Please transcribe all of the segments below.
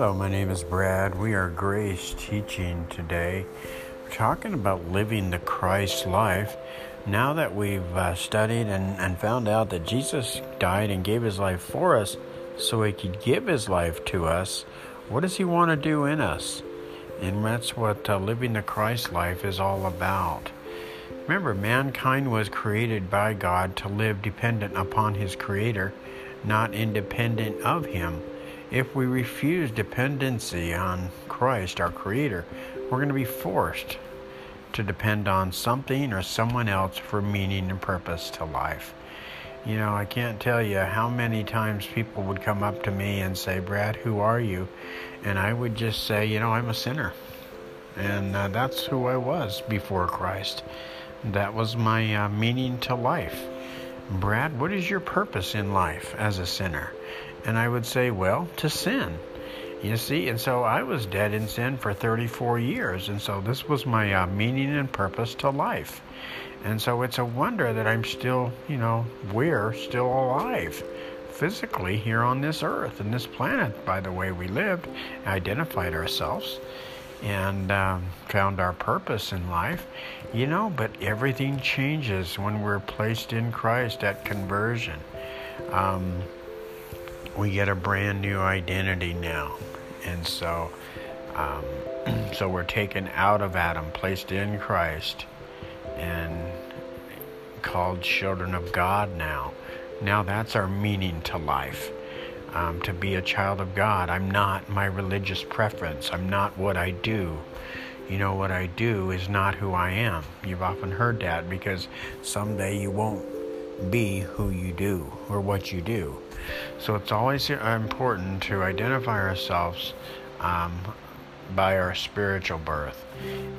Hello, my name is Brad. We are Grace teaching today. We're talking about living the Christ life. Now that we've uh, studied and, and found out that Jesus died and gave his life for us so he could give his life to us, what does he want to do in us? And that's what uh, living the Christ life is all about. Remember, mankind was created by God to live dependent upon his Creator, not independent of him. If we refuse dependency on Christ, our Creator, we're going to be forced to depend on something or someone else for meaning and purpose to life. You know, I can't tell you how many times people would come up to me and say, Brad, who are you? And I would just say, you know, I'm a sinner. And uh, that's who I was before Christ. That was my uh, meaning to life. Brad, what is your purpose in life as a sinner? And I would say, well, to sin. You see, and so I was dead in sin for 34 years, and so this was my uh, meaning and purpose to life. And so it's a wonder that I'm still, you know, we're still alive physically here on this earth and this planet by the way we lived, identified ourselves, and um, found our purpose in life. You know, but everything changes when we're placed in Christ at conversion. Um, we get a brand new identity now. And so, um, so we're taken out of Adam, placed in Christ, and called children of God now. Now that's our meaning to life. Um, to be a child of God. I'm not my religious preference. I'm not what I do. You know, what I do is not who I am. You've often heard that because someday you won't be who you do or what you do. So it's always important to identify ourselves um, by our spiritual birth.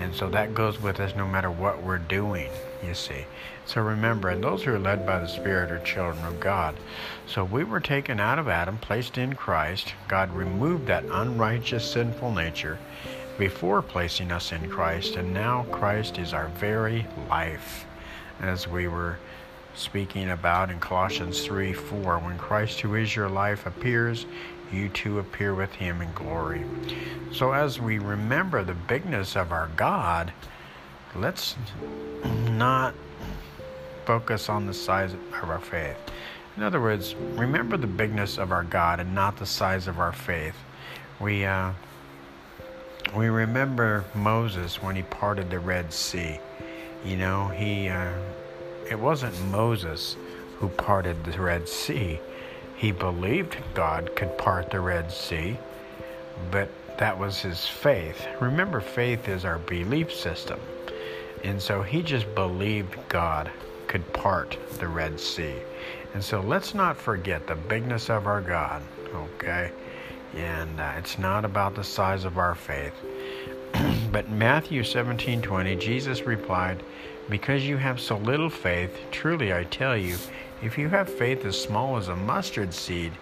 And so that goes with us no matter what we're doing, you see. So remember, and those who are led by the Spirit are children of God. So we were taken out of Adam, placed in Christ. God removed that unrighteous, sinful nature before placing us in Christ, and now Christ is our very life, as we were speaking about in Colossians 3 4. When Christ, who is your life, appears, you too appear with him in glory. So, as we remember the bigness of our God, let's not focus on the size of our faith. In other words, remember the bigness of our God and not the size of our faith. We, uh, we remember Moses when he parted the Red Sea. You know, he uh, it wasn't Moses who parted the Red Sea. He believed God could part the Red Sea, but that was his faith. Remember, faith is our belief system. And so he just believed God could part the Red Sea. And so let's not forget the bigness of our God, okay? And uh, it's not about the size of our faith. but Matthew 17:20, Jesus replied, "Because you have so little faith, truly I tell you, if you have faith as small as a mustard seed,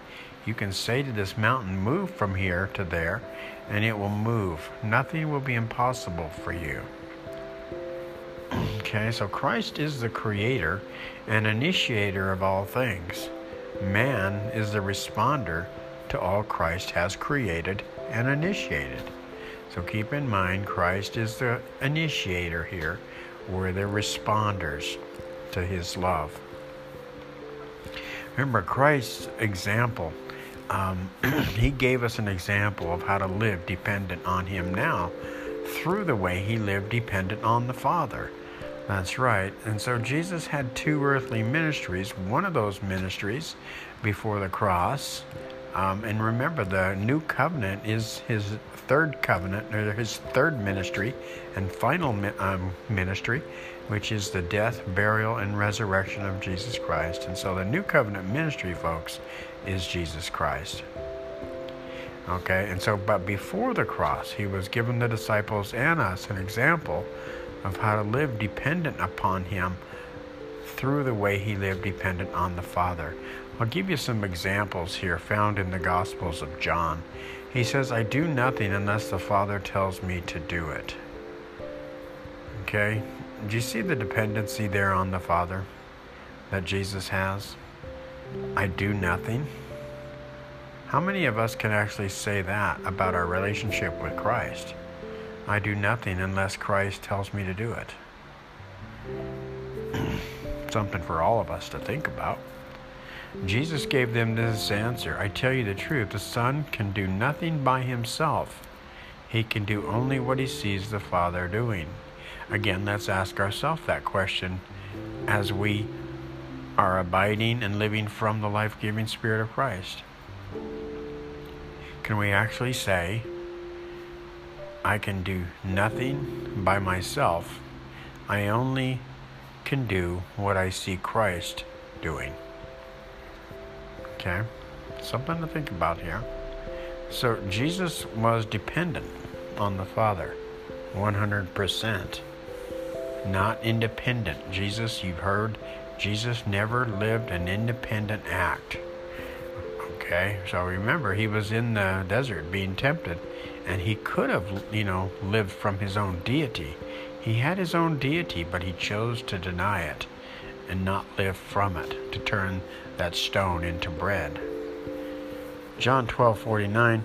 you can say to this mountain, move from here to there, and it will move. Nothing will be impossible for you." Okay, so Christ is the creator and initiator of all things. Man is the responder to all Christ has created and initiated. So keep in mind, Christ is the initiator here. We're the responders to his love. Remember Christ's example. Um, he gave us an example of how to live dependent on him now through the way he lived dependent on the Father. That's right. And so Jesus had two earthly ministries. One of those ministries before the cross um, and remember, the new covenant is his third covenant, or his third ministry and final um, ministry, which is the death, burial, and resurrection of Jesus Christ. And so the new covenant ministry, folks, is Jesus Christ. Okay, and so, but before the cross, he was given the disciples and us an example of how to live dependent upon him through the way he lived dependent on the Father. I'll give you some examples here found in the Gospels of John. He says, I do nothing unless the Father tells me to do it. Okay? Do you see the dependency there on the Father that Jesus has? I do nothing. How many of us can actually say that about our relationship with Christ? I do nothing unless Christ tells me to do it. Something for all of us to think about. Jesus gave them this answer I tell you the truth, the Son can do nothing by himself. He can do only what he sees the Father doing. Again, let's ask ourselves that question as we are abiding and living from the life giving Spirit of Christ. Can we actually say, I can do nothing by myself? I only can do what I see Christ doing. Okay? Something to think about here. So Jesus was dependent on the Father 100%, not independent. Jesus, you've heard, Jesus never lived an independent act. Okay, so remember, he was in the desert being tempted, and he could have, you know, lived from his own deity. He had his own deity, but he chose to deny it and not live from it, to turn that stone into bread. John 12:49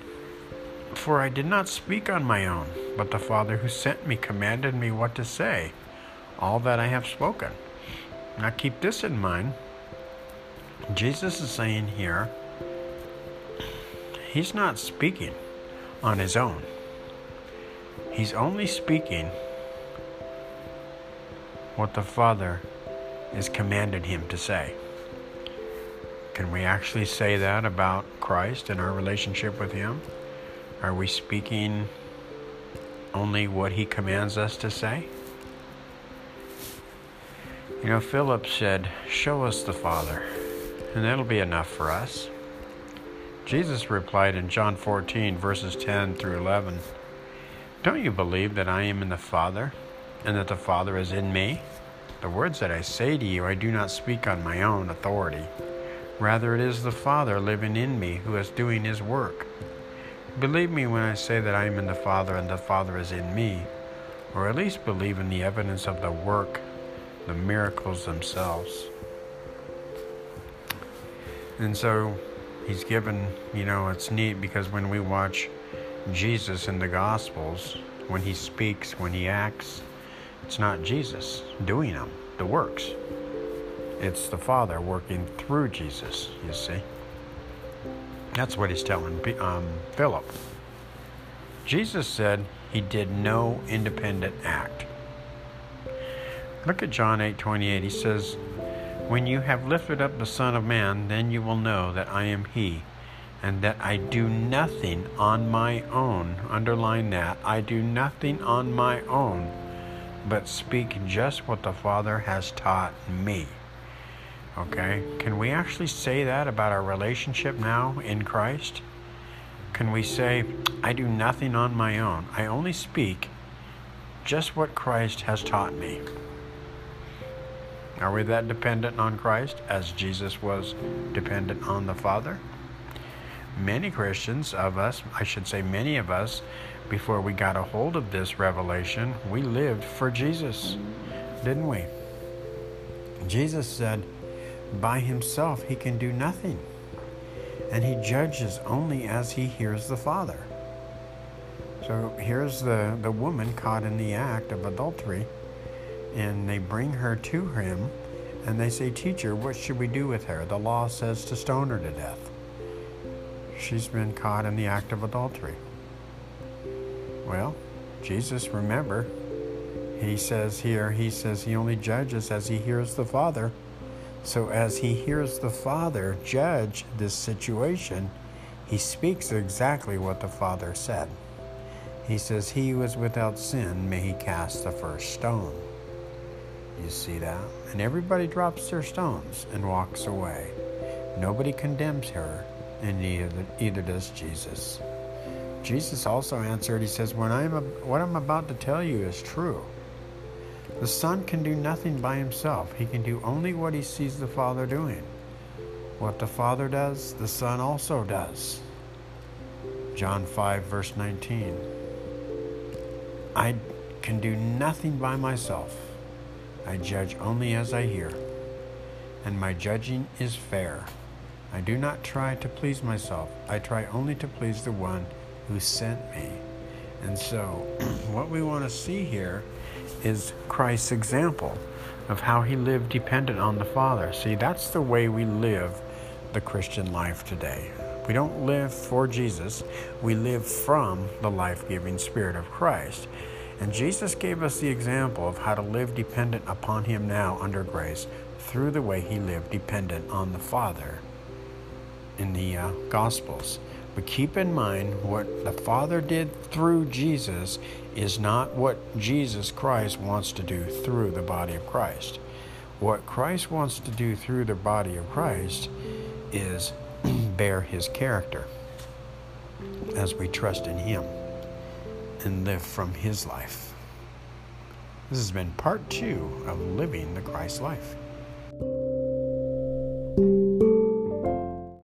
For I did not speak on my own, but the Father who sent me commanded me what to say, all that I have spoken. Now keep this in mind. Jesus is saying here, he's not speaking on his own. He's only speaking what the Father has commanded him to say. Can we actually say that about Christ and our relationship with Him? Are we speaking only what He commands us to say? You know, Philip said, Show us the Father, and that'll be enough for us. Jesus replied in John 14, verses 10 through 11 Don't you believe that I am in the Father, and that the Father is in me? The words that I say to you, I do not speak on my own authority. Rather, it is the Father living in me who is doing his work. Believe me when I say that I am in the Father and the Father is in me, or at least believe in the evidence of the work, the miracles themselves. And so he's given, you know, it's neat because when we watch Jesus in the Gospels, when he speaks, when he acts, it's not Jesus doing them, the works. It's the Father working through Jesus, you see. That's what he's telling um, Philip. Jesus said he did no independent act. Look at John 8 28. He says, When you have lifted up the Son of Man, then you will know that I am He, and that I do nothing on my own. Underline that. I do nothing on my own, but speak just what the Father has taught me. Okay? Can we actually say that about our relationship now in Christ? Can we say, I do nothing on my own? I only speak just what Christ has taught me. Are we that dependent on Christ as Jesus was dependent on the Father? Many Christians of us, I should say many of us, before we got a hold of this revelation, we lived for Jesus, didn't we? Jesus said, by himself he can do nothing, and he judges only as he hears the Father. So here's the, the woman caught in the act of adultery, and they bring her to him, and they say, Teacher, what should we do with her? The law says to stone her to death. She's been caught in the act of adultery. Well, Jesus, remember, he says here, he says he only judges as he hears the Father. So, as he hears the Father judge this situation, he speaks exactly what the Father said. He says, He who is without sin, may he cast the first stone. You see that? And everybody drops their stones and walks away. Nobody condemns her, and neither, either does Jesus. Jesus also answered, He says, when I'm, What I'm about to tell you is true. The Son can do nothing by himself. He can do only what he sees the Father doing. What the Father does, the Son also does. John 5, verse 19. I can do nothing by myself. I judge only as I hear, and my judging is fair, I do not try to please myself. I try only to please the one who sent me. And so, what we want to see here is Christ's example of how he lived dependent on the Father. See, that's the way we live the Christian life today. We don't live for Jesus, we live from the life giving Spirit of Christ. And Jesus gave us the example of how to live dependent upon Him now under grace through the way He lived dependent on the Father in the uh, Gospels. But keep in mind what the Father did through Jesus is not what Jesus Christ wants to do through the body of Christ. What Christ wants to do through the body of Christ is bear his character as we trust in him and live from his life. This has been part two of living the Christ life.